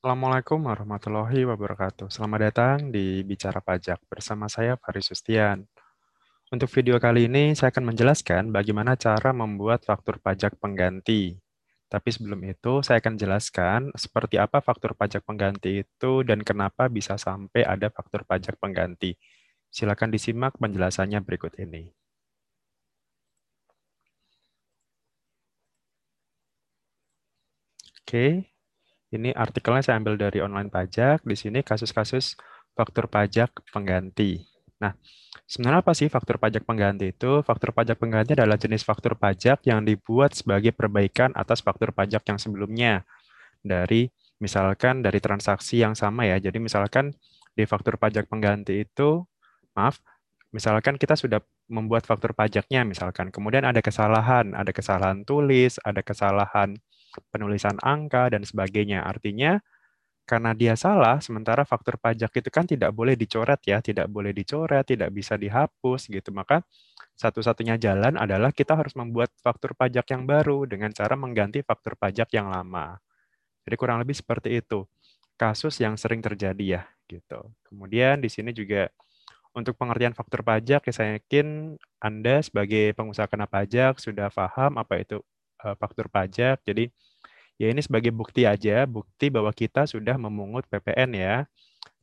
Assalamualaikum warahmatullahi wabarakatuh. Selamat datang di Bicara Pajak bersama saya Faris Sustian. Untuk video kali ini saya akan menjelaskan bagaimana cara membuat faktur pajak pengganti. Tapi sebelum itu saya akan jelaskan seperti apa faktur pajak pengganti itu dan kenapa bisa sampai ada faktur pajak pengganti. Silakan disimak penjelasannya berikut ini. Oke, ini artikelnya saya ambil dari online pajak. Di sini kasus-kasus faktur pajak pengganti. Nah, sebenarnya apa sih faktur pajak pengganti itu? Faktur pajak pengganti adalah jenis faktur pajak yang dibuat sebagai perbaikan atas faktur pajak yang sebelumnya. Dari misalkan dari transaksi yang sama ya. Jadi misalkan di faktur pajak pengganti itu, maaf, misalkan kita sudah membuat faktur pajaknya misalkan, kemudian ada kesalahan, ada kesalahan tulis, ada kesalahan penulisan angka, dan sebagainya. Artinya, karena dia salah, sementara faktur pajak itu kan tidak boleh dicoret ya, tidak boleh dicoret, tidak bisa dihapus gitu. Maka satu-satunya jalan adalah kita harus membuat faktur pajak yang baru dengan cara mengganti faktur pajak yang lama. Jadi kurang lebih seperti itu. Kasus yang sering terjadi ya gitu. Kemudian di sini juga untuk pengertian faktur pajak ya saya yakin Anda sebagai pengusaha kena pajak sudah paham apa itu uh, faktur pajak. Jadi ya ini sebagai bukti aja, bukti bahwa kita sudah memungut PPN ya.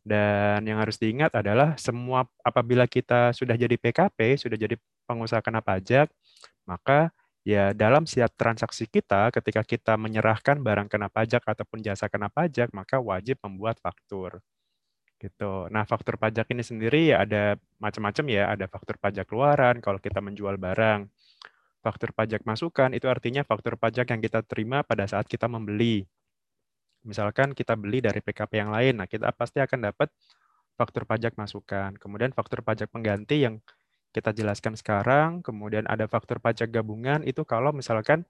Dan yang harus diingat adalah semua apabila kita sudah jadi PKP, sudah jadi pengusaha kena pajak, maka ya dalam setiap transaksi kita ketika kita menyerahkan barang kena pajak ataupun jasa kena pajak, maka wajib membuat faktur. Gitu. Nah, faktur pajak ini sendiri ya ada macam-macam ya, ada faktur pajak keluaran kalau kita menjual barang faktur pajak masukan itu artinya faktur pajak yang kita terima pada saat kita membeli. Misalkan kita beli dari PKP yang lain, nah kita pasti akan dapat faktur pajak masukan. Kemudian faktur pajak pengganti yang kita jelaskan sekarang, kemudian ada faktur pajak gabungan, itu kalau misalkan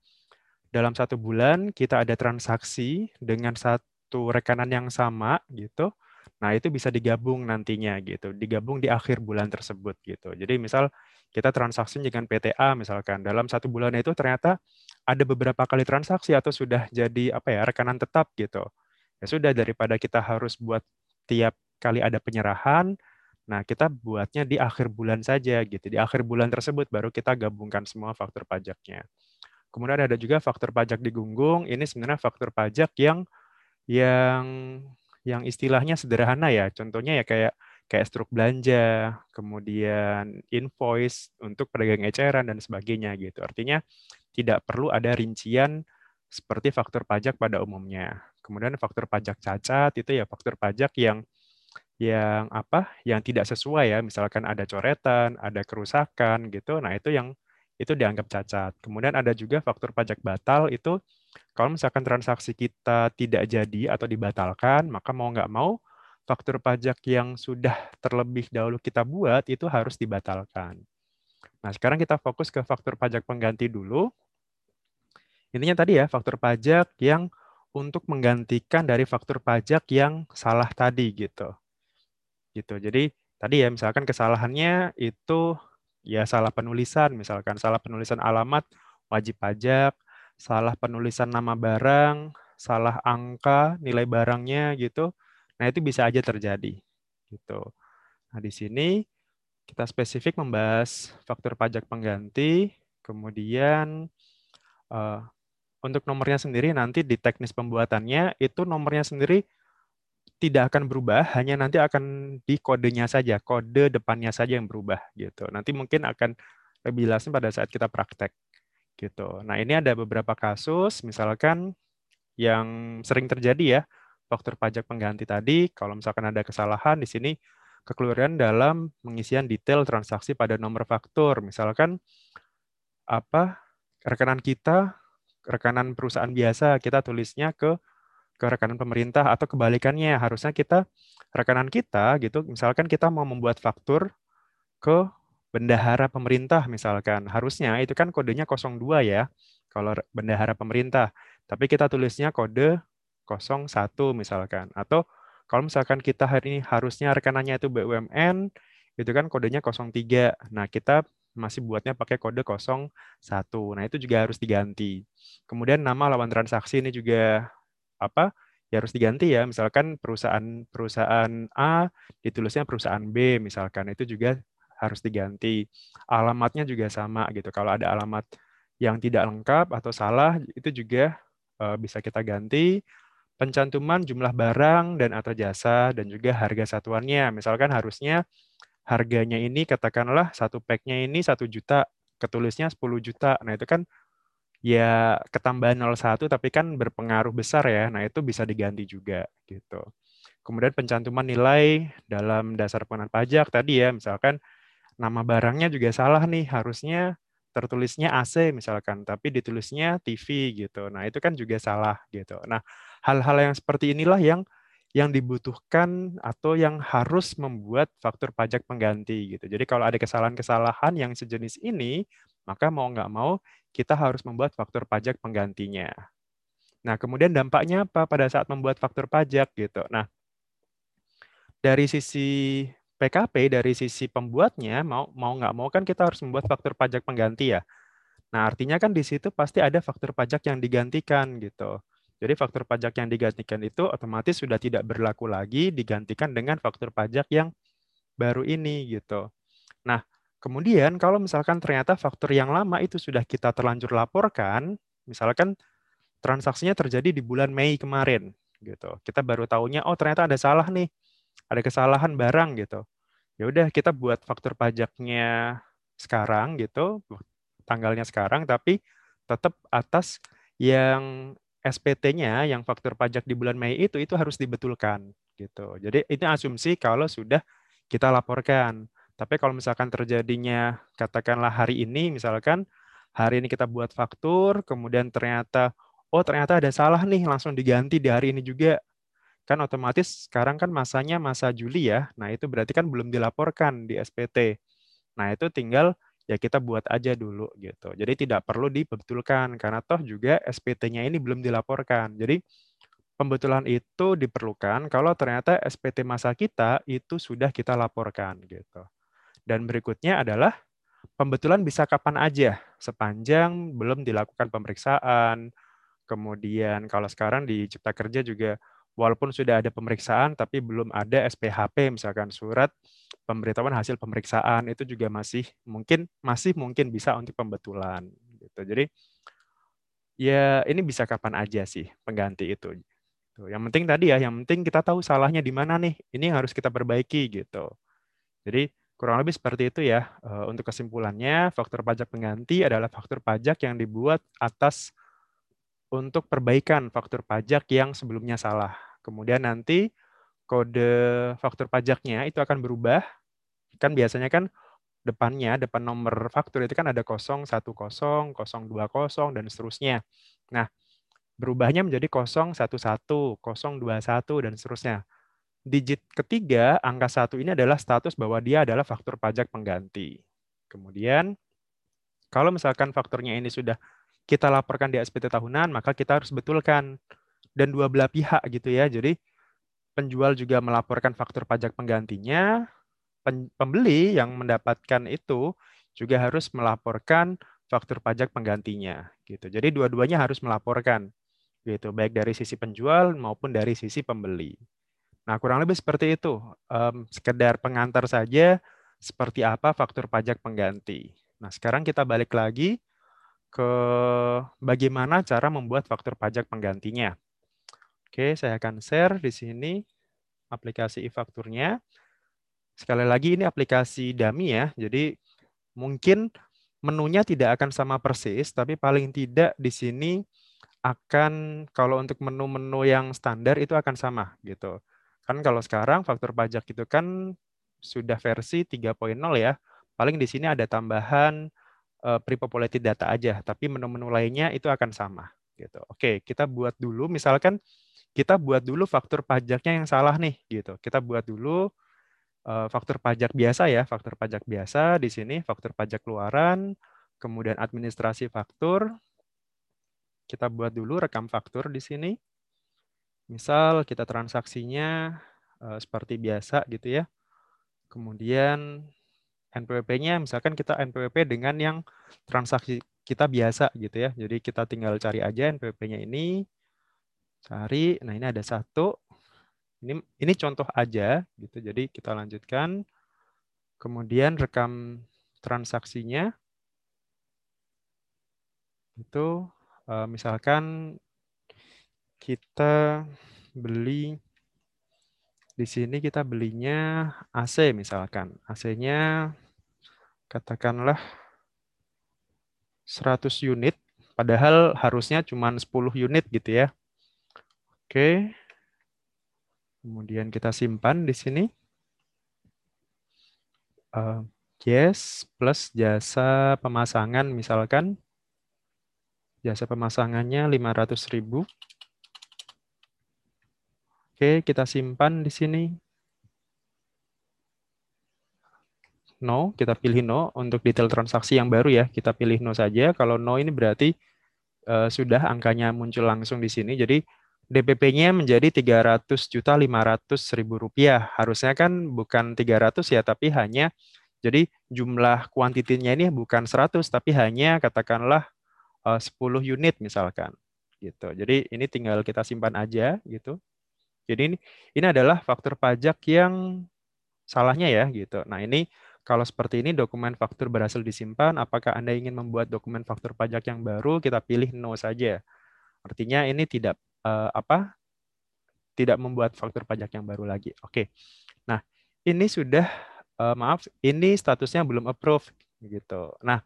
dalam satu bulan kita ada transaksi dengan satu rekanan yang sama gitu, nah itu bisa digabung nantinya gitu, digabung di akhir bulan tersebut gitu. Jadi misal kita transaksi dengan PTA misalkan. Dalam satu bulan itu ternyata ada beberapa kali transaksi atau sudah jadi apa ya rekanan tetap gitu. Ya sudah daripada kita harus buat tiap kali ada penyerahan nah kita buatnya di akhir bulan saja gitu. Di akhir bulan tersebut baru kita gabungkan semua faktur pajaknya. Kemudian ada juga faktur pajak digunggung. Ini sebenarnya faktur pajak yang yang yang istilahnya sederhana ya. Contohnya ya kayak kayak struk belanja, kemudian invoice untuk pedagang eceran dan sebagainya gitu. Artinya tidak perlu ada rincian seperti faktur pajak pada umumnya. Kemudian faktur pajak cacat itu ya faktur pajak yang yang apa? yang tidak sesuai ya, misalkan ada coretan, ada kerusakan gitu. Nah, itu yang itu dianggap cacat. Kemudian ada juga faktur pajak batal itu kalau misalkan transaksi kita tidak jadi atau dibatalkan, maka mau nggak mau faktur pajak yang sudah terlebih dahulu kita buat itu harus dibatalkan. Nah, sekarang kita fokus ke faktur pajak pengganti dulu. Intinya tadi ya, faktur pajak yang untuk menggantikan dari faktur pajak yang salah tadi gitu. Gitu. Jadi tadi ya misalkan kesalahannya itu ya salah penulisan, misalkan salah penulisan alamat wajib pajak, salah penulisan nama barang, salah angka nilai barangnya gitu Nah, itu bisa aja terjadi. Gitu. Nah, di sini kita spesifik membahas faktur pajak pengganti, kemudian uh, untuk nomornya sendiri nanti di teknis pembuatannya itu nomornya sendiri tidak akan berubah, hanya nanti akan di kodenya saja, kode depannya saja yang berubah gitu. Nanti mungkin akan lebih jelasnya pada saat kita praktek gitu. Nah, ini ada beberapa kasus misalkan yang sering terjadi ya faktur pajak pengganti tadi, kalau misalkan ada kesalahan di sini kekeliruan dalam pengisian detail transaksi pada nomor faktur. Misalkan apa rekanan kita, rekanan perusahaan biasa kita tulisnya ke ke rekanan pemerintah atau kebalikannya. Harusnya kita rekanan kita gitu misalkan kita mau membuat faktur ke bendahara pemerintah misalkan. Harusnya itu kan kodenya 02 ya kalau bendahara pemerintah. Tapi kita tulisnya kode 01 misalkan. Atau kalau misalkan kita hari ini harusnya rekanannya itu BUMN, itu kan kodenya 03. Nah, kita masih buatnya pakai kode 01. Nah, itu juga harus diganti. Kemudian nama lawan transaksi ini juga apa? ya harus diganti ya. Misalkan perusahaan perusahaan A ditulisnya perusahaan B misalkan itu juga harus diganti. Alamatnya juga sama gitu. Kalau ada alamat yang tidak lengkap atau salah itu juga uh, bisa kita ganti. Pencantuman jumlah barang dan atau jasa dan juga harga satuannya. Misalkan harusnya harganya ini katakanlah satu packnya ini satu juta, ketulisnya 10 juta. Nah itu kan ya ketambahan 01 tapi kan berpengaruh besar ya. Nah, itu bisa diganti juga gitu. Kemudian pencantuman nilai dalam dasar pengenaan pajak tadi ya, misalkan nama barangnya juga salah nih, harusnya tertulisnya AC misalkan, tapi ditulisnya TV gitu. Nah, itu kan juga salah gitu. Nah, hal-hal yang seperti inilah yang yang dibutuhkan atau yang harus membuat faktur pajak pengganti gitu. Jadi kalau ada kesalahan-kesalahan yang sejenis ini, maka mau nggak mau kita harus membuat faktur pajak penggantinya. Nah, kemudian dampaknya apa pada saat membuat faktur pajak gitu. Nah, dari sisi PKP, dari sisi pembuatnya, mau mau nggak mau kan kita harus membuat faktur pajak pengganti ya. Nah, artinya kan di situ pasti ada faktur pajak yang digantikan gitu. Jadi faktur pajak yang digantikan itu otomatis sudah tidak berlaku lagi, digantikan dengan faktur pajak yang baru ini gitu. Nah, kemudian kalau misalkan ternyata faktur yang lama itu sudah kita terlanjur laporkan, misalkan transaksinya terjadi di bulan Mei kemarin gitu. Kita baru tahunya oh ternyata ada salah nih. Ada kesalahan barang gitu. Ya udah kita buat faktur pajaknya sekarang gitu, tanggalnya sekarang tapi tetap atas yang SPT-nya yang faktur pajak di bulan Mei itu itu harus dibetulkan gitu. Jadi ini asumsi kalau sudah kita laporkan. Tapi kalau misalkan terjadinya katakanlah hari ini misalkan hari ini kita buat faktur kemudian ternyata oh ternyata ada salah nih langsung diganti di hari ini juga. Kan otomatis sekarang kan masanya masa Juli ya. Nah, itu berarti kan belum dilaporkan di SPT. Nah, itu tinggal ya kita buat aja dulu gitu. Jadi tidak perlu dibetulkan karena toh juga SPT-nya ini belum dilaporkan. Jadi pembetulan itu diperlukan kalau ternyata SPT masa kita itu sudah kita laporkan gitu. Dan berikutnya adalah pembetulan bisa kapan aja sepanjang belum dilakukan pemeriksaan. Kemudian kalau sekarang di Cipta Kerja juga walaupun sudah ada pemeriksaan tapi belum ada SPHP misalkan surat pemberitahuan hasil pemeriksaan itu juga masih mungkin masih mungkin bisa untuk pembetulan gitu. Jadi ya ini bisa kapan aja sih pengganti itu. Yang penting tadi ya, yang penting kita tahu salahnya di mana nih. Ini yang harus kita perbaiki gitu. Jadi kurang lebih seperti itu ya. Eh, untuk kesimpulannya, faktor pajak pengganti adalah faktor pajak yang dibuat atas untuk perbaikan faktur pajak yang sebelumnya salah. Kemudian nanti kode faktur pajaknya itu akan berubah. Kan biasanya kan depannya, depan nomor faktur itu kan ada 010, 020, dan seterusnya. Nah, berubahnya menjadi 011, 021, dan seterusnya. Digit ketiga, angka satu ini adalah status bahwa dia adalah faktur pajak pengganti. Kemudian, kalau misalkan fakturnya ini sudah kita laporkan di SPT tahunan, maka kita harus betulkan dan dua belah pihak gitu ya. Jadi penjual juga melaporkan faktur pajak penggantinya, pembeli yang mendapatkan itu juga harus melaporkan faktur pajak penggantinya gitu. Jadi dua-duanya harus melaporkan gitu, baik dari sisi penjual maupun dari sisi pembeli. Nah, kurang lebih seperti itu. Um, sekedar pengantar saja seperti apa faktur pajak pengganti. Nah, sekarang kita balik lagi ke bagaimana cara membuat faktur pajak penggantinya. Oke, saya akan share di sini aplikasi e-fakturnya. Sekali lagi ini aplikasi dummy ya, jadi mungkin menunya tidak akan sama persis, tapi paling tidak di sini akan kalau untuk menu-menu yang standar itu akan sama gitu. Kan kalau sekarang faktur pajak itu kan sudah versi 3.0 ya. Paling di sini ada tambahan uh, pre-populated data aja, tapi menu-menu lainnya itu akan sama gitu. Oke, kita buat dulu misalkan kita buat dulu faktur pajaknya yang salah nih gitu. Kita buat dulu uh, faktur pajak biasa ya, faktur pajak biasa di sini faktur pajak keluaran, kemudian administrasi faktur. Kita buat dulu rekam faktur di sini. Misal kita transaksinya uh, seperti biasa gitu ya. Kemudian NPWP-nya misalkan kita NPWP dengan yang transaksi kita biasa gitu ya. Jadi kita tinggal cari aja NPWP-nya ini Cari. Nah, ini ada satu. Ini ini contoh aja gitu. Jadi kita lanjutkan. Kemudian rekam transaksinya. Itu eh, misalkan kita beli di sini kita belinya AC misalkan. AC-nya katakanlah 100 unit, padahal harusnya cuma 10 unit gitu ya. Oke. Kemudian kita simpan di sini. Uh, yes, plus jasa pemasangan misalkan. Jasa pemasangannya 500.000. Oke, kita simpan di sini. No, kita pilih no untuk detail transaksi yang baru ya. Kita pilih no saja. Kalau no ini berarti uh, sudah angkanya muncul langsung di sini. Jadi DPP-nya menjadi 300 juta 500 ribu rupiah. Harusnya kan bukan 300 ya, tapi hanya jadi jumlah kuantitinya ini bukan 100, tapi hanya katakanlah uh, 10 unit misalkan. gitu. Jadi ini tinggal kita simpan aja gitu. Jadi ini ini adalah faktur pajak yang salahnya ya gitu. Nah ini kalau seperti ini dokumen faktur berhasil disimpan, apakah Anda ingin membuat dokumen faktur pajak yang baru? Kita pilih no saja. Artinya ini tidak uh, apa? Tidak membuat faktur pajak yang baru lagi. Oke. Nah, ini sudah uh, maaf, ini statusnya belum approve gitu. Nah,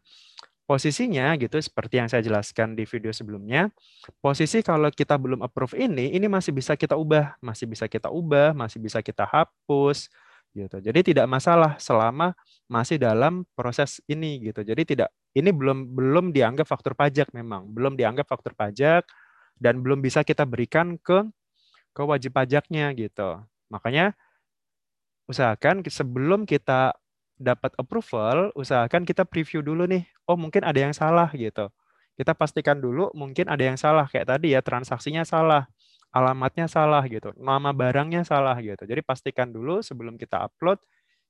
posisinya gitu seperti yang saya jelaskan di video sebelumnya, posisi kalau kita belum approve ini, ini masih bisa kita ubah, masih bisa kita ubah, masih bisa kita hapus gitu. Jadi tidak masalah selama masih dalam proses ini gitu. Jadi tidak ini belum belum dianggap faktur pajak memang, belum dianggap faktur pajak dan belum bisa kita berikan ke ke wajib pajaknya gitu. Makanya usahakan sebelum kita dapat approval, usahakan kita preview dulu nih. Oh, mungkin ada yang salah gitu. Kita pastikan dulu mungkin ada yang salah kayak tadi ya transaksinya salah alamatnya salah gitu, nama barangnya salah gitu. Jadi pastikan dulu sebelum kita upload,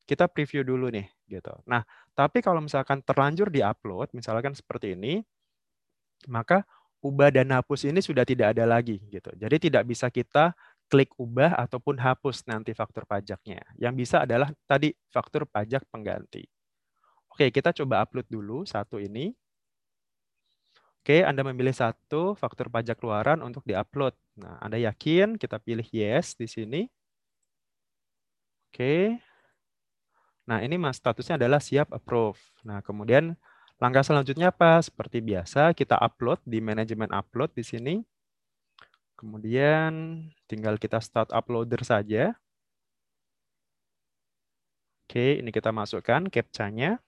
kita preview dulu nih gitu. Nah, tapi kalau misalkan terlanjur di-upload, misalkan seperti ini, maka ubah dan hapus ini sudah tidak ada lagi gitu. Jadi tidak bisa kita klik ubah ataupun hapus nanti faktur pajaknya. Yang bisa adalah tadi faktur pajak pengganti. Oke, kita coba upload dulu satu ini. Oke, Anda memilih satu faktur pajak keluaran untuk diupload. Nah, Anda yakin? Kita pilih yes di sini. Oke. Nah, ini mas statusnya adalah siap approve. Nah, kemudian langkah selanjutnya apa? Seperti biasa, kita upload di manajemen upload di sini. Kemudian tinggal kita start uploader saja. Oke, ini kita masukkan captcha-nya.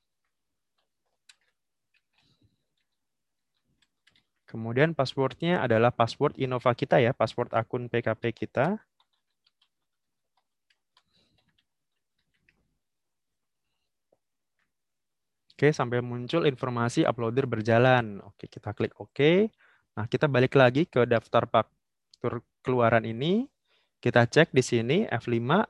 Kemudian passwordnya adalah password Innova kita ya, password akun PKP kita. Oke, sampai muncul informasi uploader berjalan. Oke, kita klik OK. Nah, kita balik lagi ke daftar faktur keluaran ini. Kita cek di sini F5.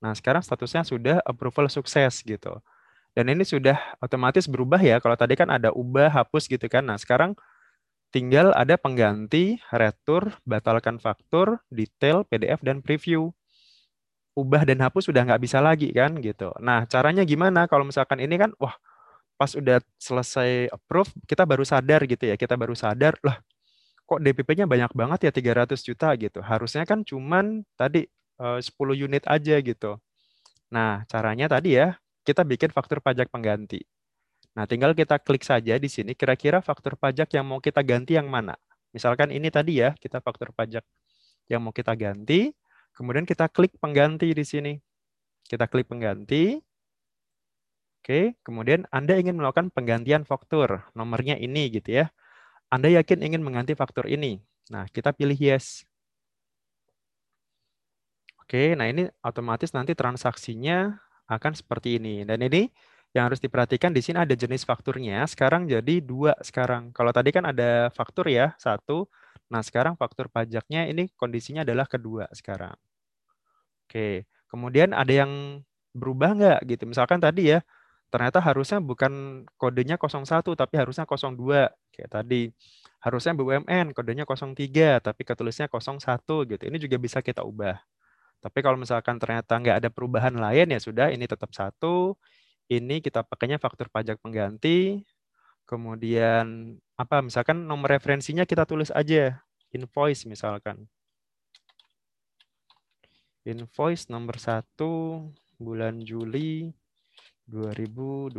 Nah, sekarang statusnya sudah approval sukses gitu. Dan ini sudah otomatis berubah ya. Kalau tadi kan ada ubah, hapus gitu kan. Nah, sekarang tinggal ada pengganti, retur, batalkan faktur, detail, PDF, dan preview. Ubah dan hapus sudah nggak bisa lagi kan gitu. Nah caranya gimana kalau misalkan ini kan wah pas udah selesai approve kita baru sadar gitu ya kita baru sadar lah kok DPP-nya banyak banget ya 300 juta gitu. Harusnya kan cuman tadi eh, uh, 10 unit aja gitu. Nah, caranya tadi ya, kita bikin faktur pajak pengganti. Nah, tinggal kita klik saja di sini kira-kira faktur pajak yang mau kita ganti yang mana. Misalkan ini tadi ya, kita faktur pajak yang mau kita ganti, kemudian kita klik pengganti di sini. Kita klik pengganti. Oke, kemudian Anda ingin melakukan penggantian faktur, nomornya ini gitu ya. Anda yakin ingin mengganti faktur ini. Nah, kita pilih yes. Oke, nah ini otomatis nanti transaksinya akan seperti ini. Dan ini yang harus diperhatikan di sini ada jenis fakturnya. Sekarang jadi dua sekarang. Kalau tadi kan ada faktur ya, satu. Nah, sekarang faktur pajaknya ini kondisinya adalah kedua sekarang. Oke, kemudian ada yang berubah nggak gitu. Misalkan tadi ya, ternyata harusnya bukan kodenya 01 tapi harusnya 02 kayak tadi. Harusnya BUMN kodenya 03 tapi ketulisnya 01 gitu. Ini juga bisa kita ubah. Tapi kalau misalkan ternyata nggak ada perubahan lain ya sudah ini tetap satu. Ini kita pakainya faktur pajak pengganti. Kemudian apa misalkan nomor referensinya kita tulis aja invoice misalkan. Invoice nomor satu bulan Juli 2021.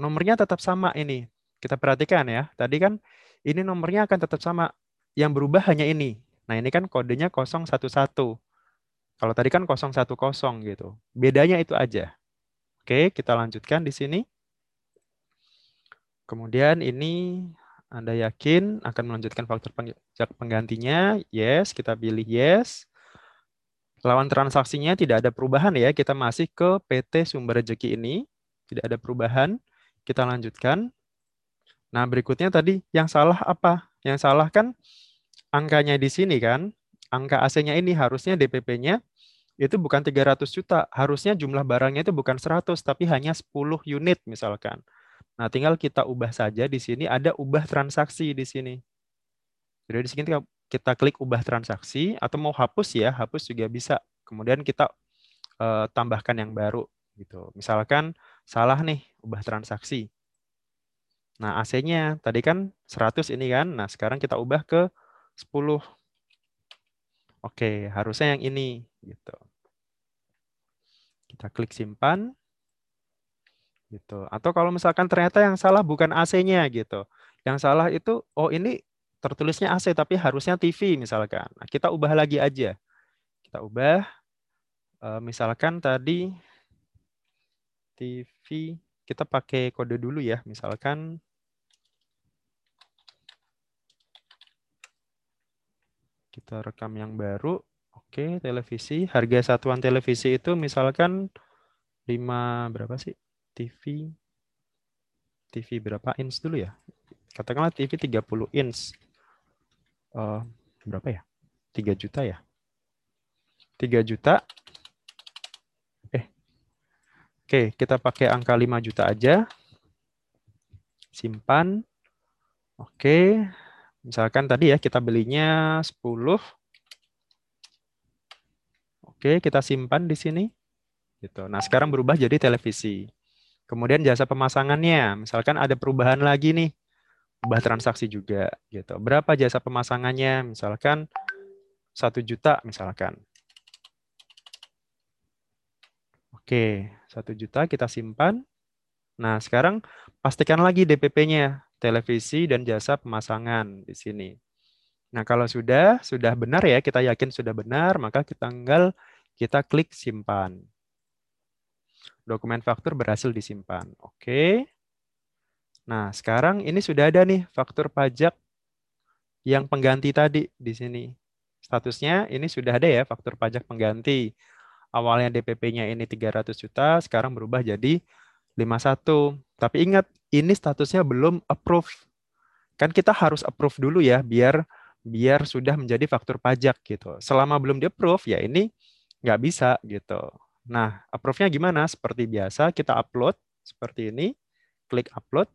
Nomornya tetap sama ini. Kita perhatikan ya. Tadi kan ini nomornya akan tetap sama. Yang berubah hanya ini. Nah, ini kan kodenya 011. Kalau tadi kan 010 gitu. Bedanya itu aja. Oke, kita lanjutkan di sini. Kemudian ini Anda yakin akan melanjutkan faktor penggantinya? Yes, kita pilih yes. Lawan transaksinya tidak ada perubahan ya. Kita masih ke PT Sumber Rezeki ini. Tidak ada perubahan. Kita lanjutkan. Nah, berikutnya tadi yang salah apa? Yang salah kan angkanya di sini kan. Angka AC-nya ini harusnya DPP-nya itu bukan 300 juta. Harusnya jumlah barangnya itu bukan 100, tapi hanya 10 unit misalkan. Nah, tinggal kita ubah saja di sini ada ubah transaksi di sini. Jadi di sini kita klik ubah transaksi atau mau hapus ya, hapus juga bisa. Kemudian kita uh, tambahkan yang baru gitu. Misalkan salah nih ubah transaksi. Nah, AC-nya tadi kan 100 ini kan. Nah, sekarang kita ubah ke 10. Oke, harusnya yang ini gitu. Kita klik simpan. Gitu. Atau kalau misalkan ternyata yang salah bukan AC-nya gitu. Yang salah itu oh ini tertulisnya AC tapi harusnya TV misalkan. Nah, kita ubah lagi aja. Kita ubah eh, misalkan tadi TV kita pakai kode dulu ya. Misalkan Kita rekam yang baru. Oke, televisi. Harga satuan televisi itu misalkan 5 berapa sih? TV TV berapa inch dulu ya? Katakanlah TV 30 inch. Uh, berapa ya? 3 juta ya? 3 juta. Eh. Oke, kita pakai angka 5 juta aja. Simpan. Oke, Misalkan tadi ya kita belinya 10. Oke, kita simpan di sini. Gitu. Nah, sekarang berubah jadi televisi. Kemudian jasa pemasangannya, misalkan ada perubahan lagi nih. Ubah transaksi juga gitu. Berapa jasa pemasangannya? Misalkan 1 juta misalkan. Oke, 1 juta kita simpan. Nah, sekarang pastikan lagi DPP-nya televisi, dan jasa pemasangan di sini. Nah, kalau sudah, sudah benar ya, kita yakin sudah benar, maka kita tinggal kita klik simpan. Dokumen faktur berhasil disimpan. Oke. Nah, sekarang ini sudah ada nih faktur pajak yang pengganti tadi di sini. Statusnya ini sudah ada ya faktur pajak pengganti. Awalnya DPP-nya ini 300 juta, sekarang berubah jadi 51. Tapi ingat, ini statusnya belum approve. Kan kita harus approve dulu ya, biar biar sudah menjadi faktur pajak gitu. Selama belum di-approve, ya ini nggak bisa gitu. Nah, approve-nya gimana? Seperti biasa, kita upload seperti ini. Klik upload.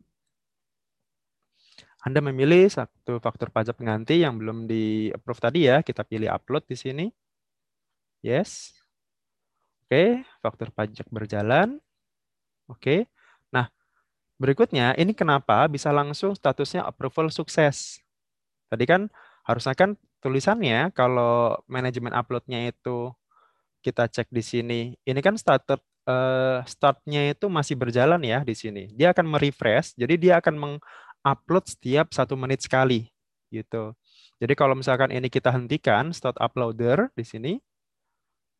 Anda memilih satu faktur pajak pengganti yang belum di-approve tadi ya. Kita pilih upload di sini. Yes. Oke, faktur pajak berjalan. Oke. Nah, berikutnya ini kenapa bisa langsung statusnya approval sukses. Tadi kan harusnya kan tulisannya kalau manajemen uploadnya itu kita cek di sini. Ini kan starter uh, startnya itu masih berjalan ya di sini. Dia akan merefresh, jadi dia akan mengupload setiap satu menit sekali gitu. Jadi kalau misalkan ini kita hentikan start uploader di sini,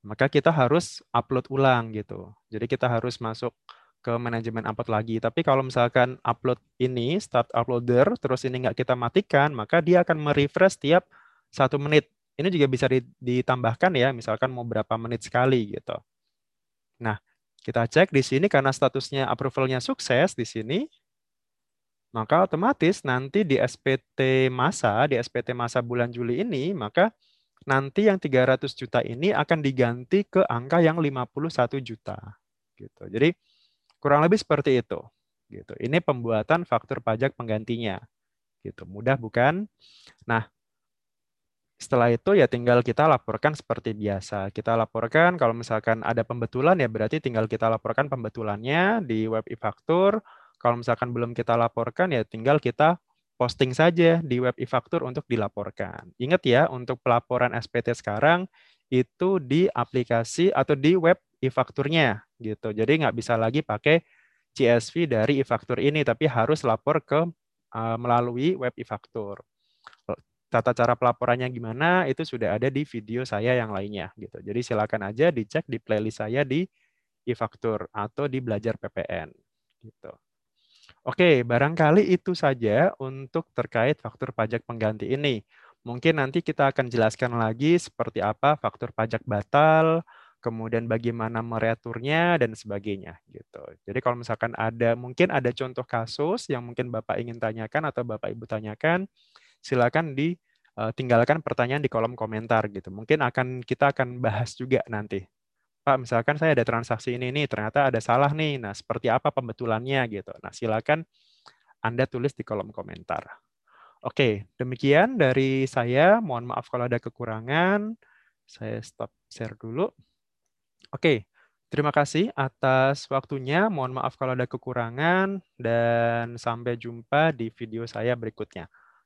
maka kita harus upload ulang gitu. Jadi kita harus masuk ke manajemen upload lagi. Tapi kalau misalkan upload ini, start uploader, terus ini nggak kita matikan, maka dia akan merefresh tiap satu menit. Ini juga bisa ditambahkan ya, misalkan mau berapa menit sekali gitu. Nah, kita cek di sini karena statusnya approvalnya sukses di sini, maka otomatis nanti di SPT masa, di SPT masa bulan Juli ini, maka nanti yang 300 juta ini akan diganti ke angka yang 51 juta. Gitu. Jadi Kurang lebih seperti itu. Gitu. Ini pembuatan faktur pajak penggantinya. Gitu. Mudah bukan? Nah, setelah itu ya tinggal kita laporkan seperti biasa. Kita laporkan kalau misalkan ada pembetulan ya berarti tinggal kita laporkan pembetulannya di web e-faktur. Kalau misalkan belum kita laporkan ya tinggal kita posting saja di web e-faktur untuk dilaporkan. Ingat ya, untuk pelaporan SPT sekarang itu di aplikasi atau di web e-fakturnya gitu. Jadi nggak bisa lagi pakai CSV dari e-faktur ini, tapi harus lapor ke uh, melalui web e-faktur. Tata cara pelaporannya gimana itu sudah ada di video saya yang lainnya gitu. Jadi silakan aja dicek di playlist saya di e-faktur atau di belajar PPN gitu. Oke, barangkali itu saja untuk terkait faktur pajak pengganti ini. Mungkin nanti kita akan jelaskan lagi seperti apa faktur pajak batal, kemudian bagaimana mereaturnya dan sebagainya gitu. Jadi kalau misalkan ada mungkin ada contoh kasus yang mungkin Bapak ingin tanyakan atau Bapak Ibu tanyakan, silakan ditinggalkan eh, pertanyaan di kolom komentar gitu. Mungkin akan kita akan bahas juga nanti. Pak, misalkan saya ada transaksi ini nih, ternyata ada salah nih. Nah, seperti apa pembetulannya gitu. Nah, silakan Anda tulis di kolom komentar. Oke, demikian dari saya. Mohon maaf kalau ada kekurangan. Saya stop share dulu. Oke, terima kasih atas waktunya. Mohon maaf kalau ada kekurangan. Dan sampai jumpa di video saya berikutnya.